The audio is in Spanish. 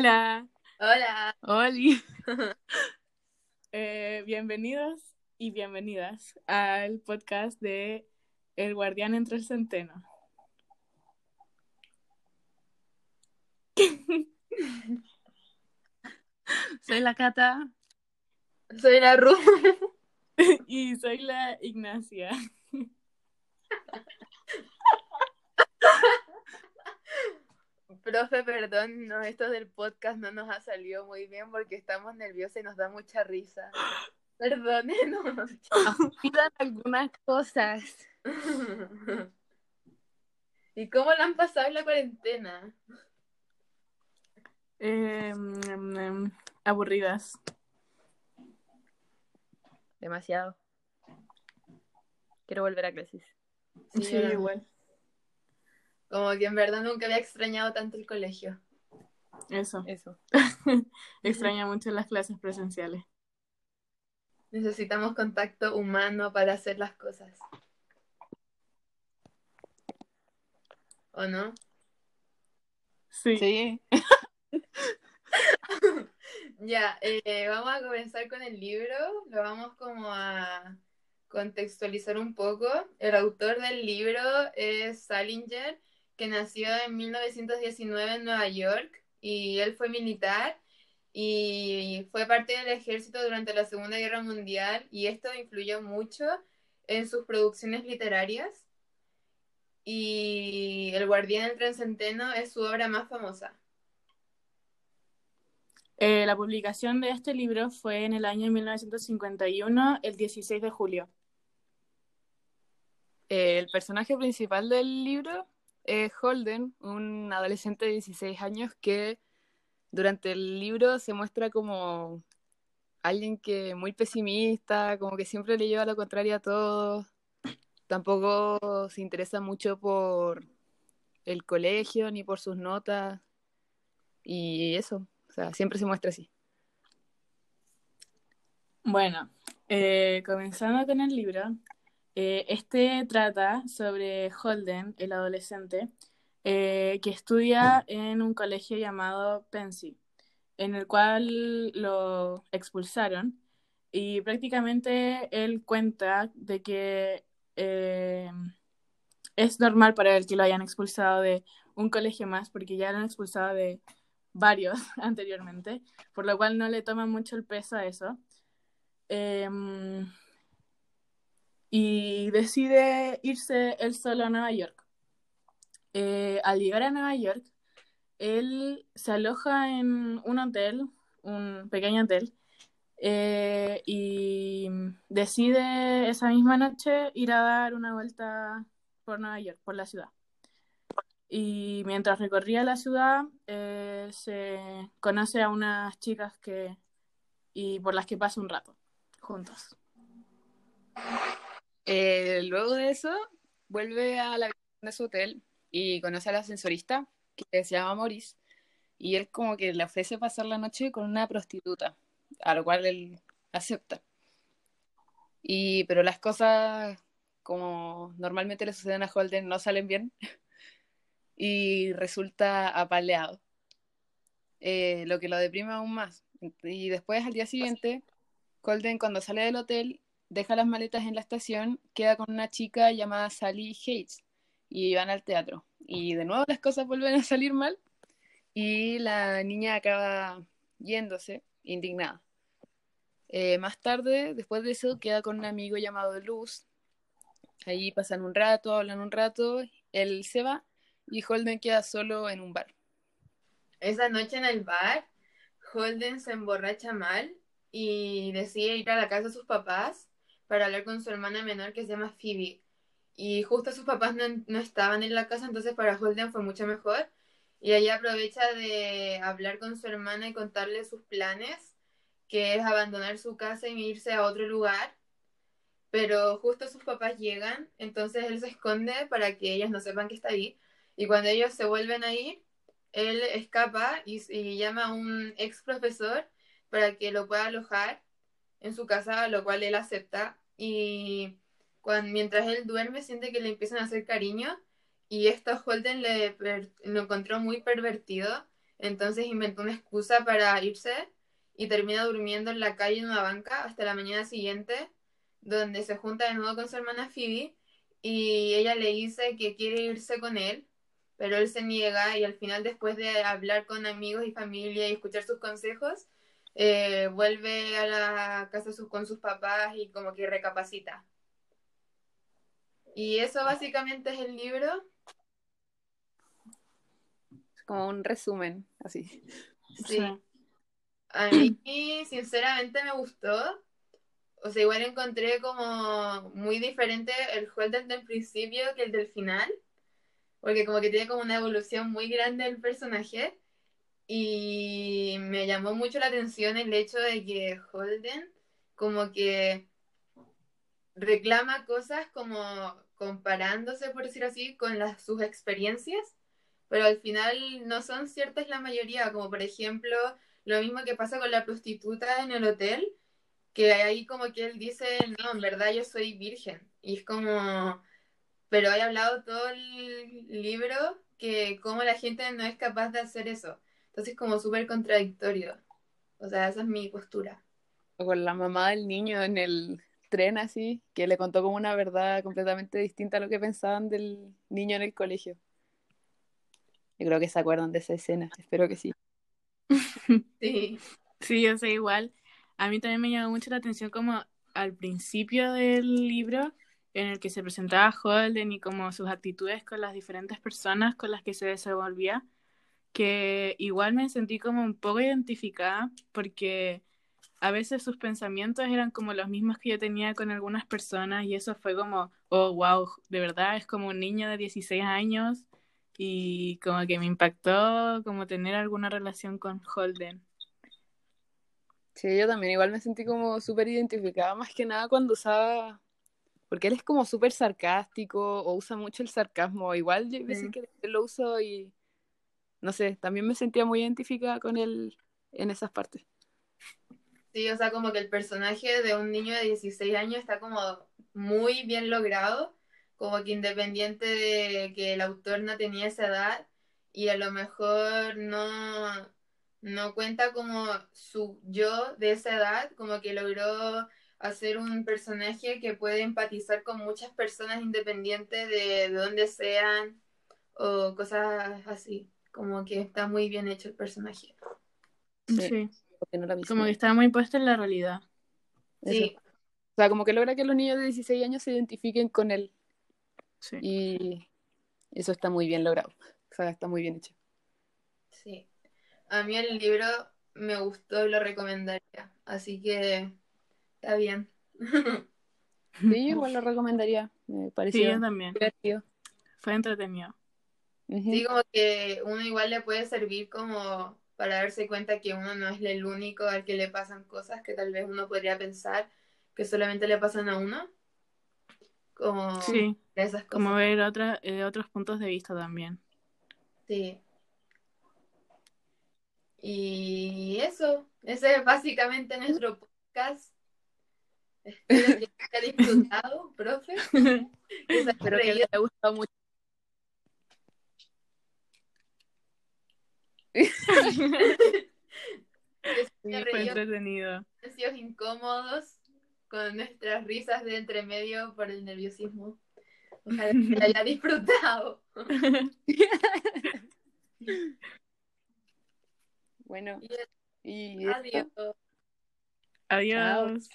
Hola. Hola. Oli. Eh, bienvenidos y bienvenidas al podcast de El Guardián entre el Centeno. Soy la Cata. Soy la Ru. y soy la Ignacia. Profe, perdón, no, esto del podcast no nos ha salido muy bien porque estamos nerviosos y nos da mucha risa. Perdónenos. Olvidan algunas cosas. ¿Y cómo la han pasado en la cuarentena? Eh, aburridas. Demasiado. Quiero volver a clases. Sí, yo no. igual. Como que en verdad nunca había extrañado tanto el colegio. Eso. Eso. Extraña mucho las clases presenciales. Necesitamos contacto humano para hacer las cosas. ¿O no? Sí. Sí. Ya, eh, vamos a comenzar con el libro. Lo vamos como a contextualizar un poco. El autor del libro es Salinger, que nació en 1919 en Nueva York y él fue militar y fue parte del ejército durante la Segunda Guerra Mundial y esto influyó mucho en sus producciones literarias. Y El Guardián del Tren Centeno es su obra más famosa. Eh, la publicación de este libro fue en el año 1951, el 16 de julio. Eh, el personaje principal del libro es Holden, un adolescente de 16 años que durante el libro se muestra como alguien que muy pesimista, como que siempre le lleva lo contrario a todo. Tampoco se interesa mucho por el colegio ni por sus notas. Y eso, o sea, siempre se muestra así. Bueno, eh, comenzando con el libro, eh, este trata sobre Holden, el adolescente, eh, que estudia en un colegio llamado Pensy, en el cual lo expulsaron y prácticamente él cuenta de que eh, es normal para él que lo hayan expulsado de un colegio más porque ya lo han expulsado de varios anteriormente, por lo cual no le toma mucho el peso a eso. Em, y decide irse él solo a Nueva York. Eh, al llegar a Nueva York, él se aloja en un hotel, un pequeño hotel, eh, y decide esa misma noche ir a dar una vuelta por Nueva York, por la ciudad. Y mientras recorría la ciudad, eh, se conoce a unas chicas que y por las que pasa un rato juntos. Eh, luego de eso, vuelve a la habitación de su hotel y conoce al ascensorista, que se llama Maurice, y él como que le ofrece pasar la noche con una prostituta, a lo cual él acepta. Y, pero las cosas, como normalmente le suceden a Holden, no salen bien, y resulta apaleado, eh, lo que lo deprime aún más. Y después, al día siguiente, Holden, cuando sale del hotel, deja las maletas en la estación, queda con una chica llamada Sally Hates y van al teatro. Y de nuevo las cosas vuelven a salir mal y la niña acaba yéndose, indignada. Eh, más tarde, después de eso, queda con un amigo llamado Luz. Ahí pasan un rato, hablan un rato, él se va y Holden queda solo en un bar. Esa noche en el bar, Holden se emborracha mal y decide ir a la casa de sus papás para hablar con su hermana menor que se llama Phoebe. Y justo sus papás no, no estaban en la casa, entonces para Holden fue mucho mejor. Y ella aprovecha de hablar con su hermana y contarle sus planes, que es abandonar su casa y irse a otro lugar. Pero justo sus papás llegan, entonces él se esconde para que ellos no sepan que está ahí. Y cuando ellos se vuelven a ir, él escapa y, llama a un ex profesor para que lo pueda alojar en su casa, lo cual él acepta. Y cuando, mientras él duerme, siente que le empiezan a hacer cariño. Y esto Holden le lo encontró muy pervertido. Entonces inventó una excusa para irse y termina durmiendo en la calle en una banca hasta la mañana siguiente, donde se junta de nuevo con su hermana Phoebe y ella le dice que quiere irse con él, pero él se niega y al final después de hablar con amigos y familia y escuchar sus consejos, eh, vuelve a la casa con sus papás y como que recapacita. Y eso básicamente es el libro. Es como un resumen, así. Sí. A mí, sinceramente, me gustó. O sea, igual encontré como muy diferente el juego del principio que el del final. Porque como que tiene como una evolución muy grande del personaje. Y me llamó mucho la atención el hecho de que Holden como que reclama cosas como comparándose, por decir así, con las, sus experiencias, pero al final no son ciertas la mayoría, como por ejemplo lo mismo que pasa con la prostituta en el hotel, que ahí como que él dice, no, en verdad yo soy virgen, y es como, pero he hablado todo el libro que como la gente no es capaz de hacer eso, entonces como súper contradictorio, o sea, esa es mi postura. O con la mamá del niño en el tren así, que le contó como una verdad completamente distinta a lo que pensaban del niño en el colegio. Yo creo que se acuerdan de esa escena, espero que sí. Sí. Sí, yo sé igual. A mí también me llamó mucho la atención como al principio del libro en el que se presentaba Holden y como sus actitudes con las diferentes personas con las que se desenvolvía, que igual me sentí como un poco identificada porque a veces sus pensamientos eran como los mismos que yo tenía con algunas personas y eso fue como, oh, wow, de verdad es como un niño de 16 años y como que me impactó como tener alguna relación con Holden. Sí, yo también igual me sentí como súper identificada, más que nada cuando usaba, porque él es como súper sarcástico o usa mucho el sarcasmo, igual yo veces que lo uso y, no sé, también me sentía muy identificada con él en esas partes. Sí, o sea, como que el personaje de un niño de 16 años está como muy bien logrado, como que independiente de que el autor no tenía esa edad y a lo mejor no, no cuenta como su yo de esa edad, como que logró hacer un personaje que puede empatizar con muchas personas independientes de, de dónde sean o cosas así, como que está muy bien hecho el personaje. sí como que está muy puesta en la realidad. Sí. O sea, como que logra que los niños de 16 años se identifiquen con él. Sí. Y eso está muy bien logrado. O sea, está muy bien hecho. Sí. A mí el libro me gustó y lo recomendaría. Así que está bien. Sí, igual lo recomendaría. Me pareció sí, también. divertido. Fue entretenido. Sí, como que uno igual le puede servir como para darse cuenta que uno no es el único al que le pasan cosas que tal vez uno podría pensar que solamente le pasan a uno. Como sí, esas cosas. como ver otra, eh, otros puntos de vista también. Sí. Y eso, ese es básicamente nuestro podcast. Espero que haya disfrutado, profe. Espero que les haya gustado mucho. fue entretenido. incómodos con nuestras risas de entremedio por el nerviosismo. Ojalá que haya disfrutado. bueno. Y, adiós. Adiós.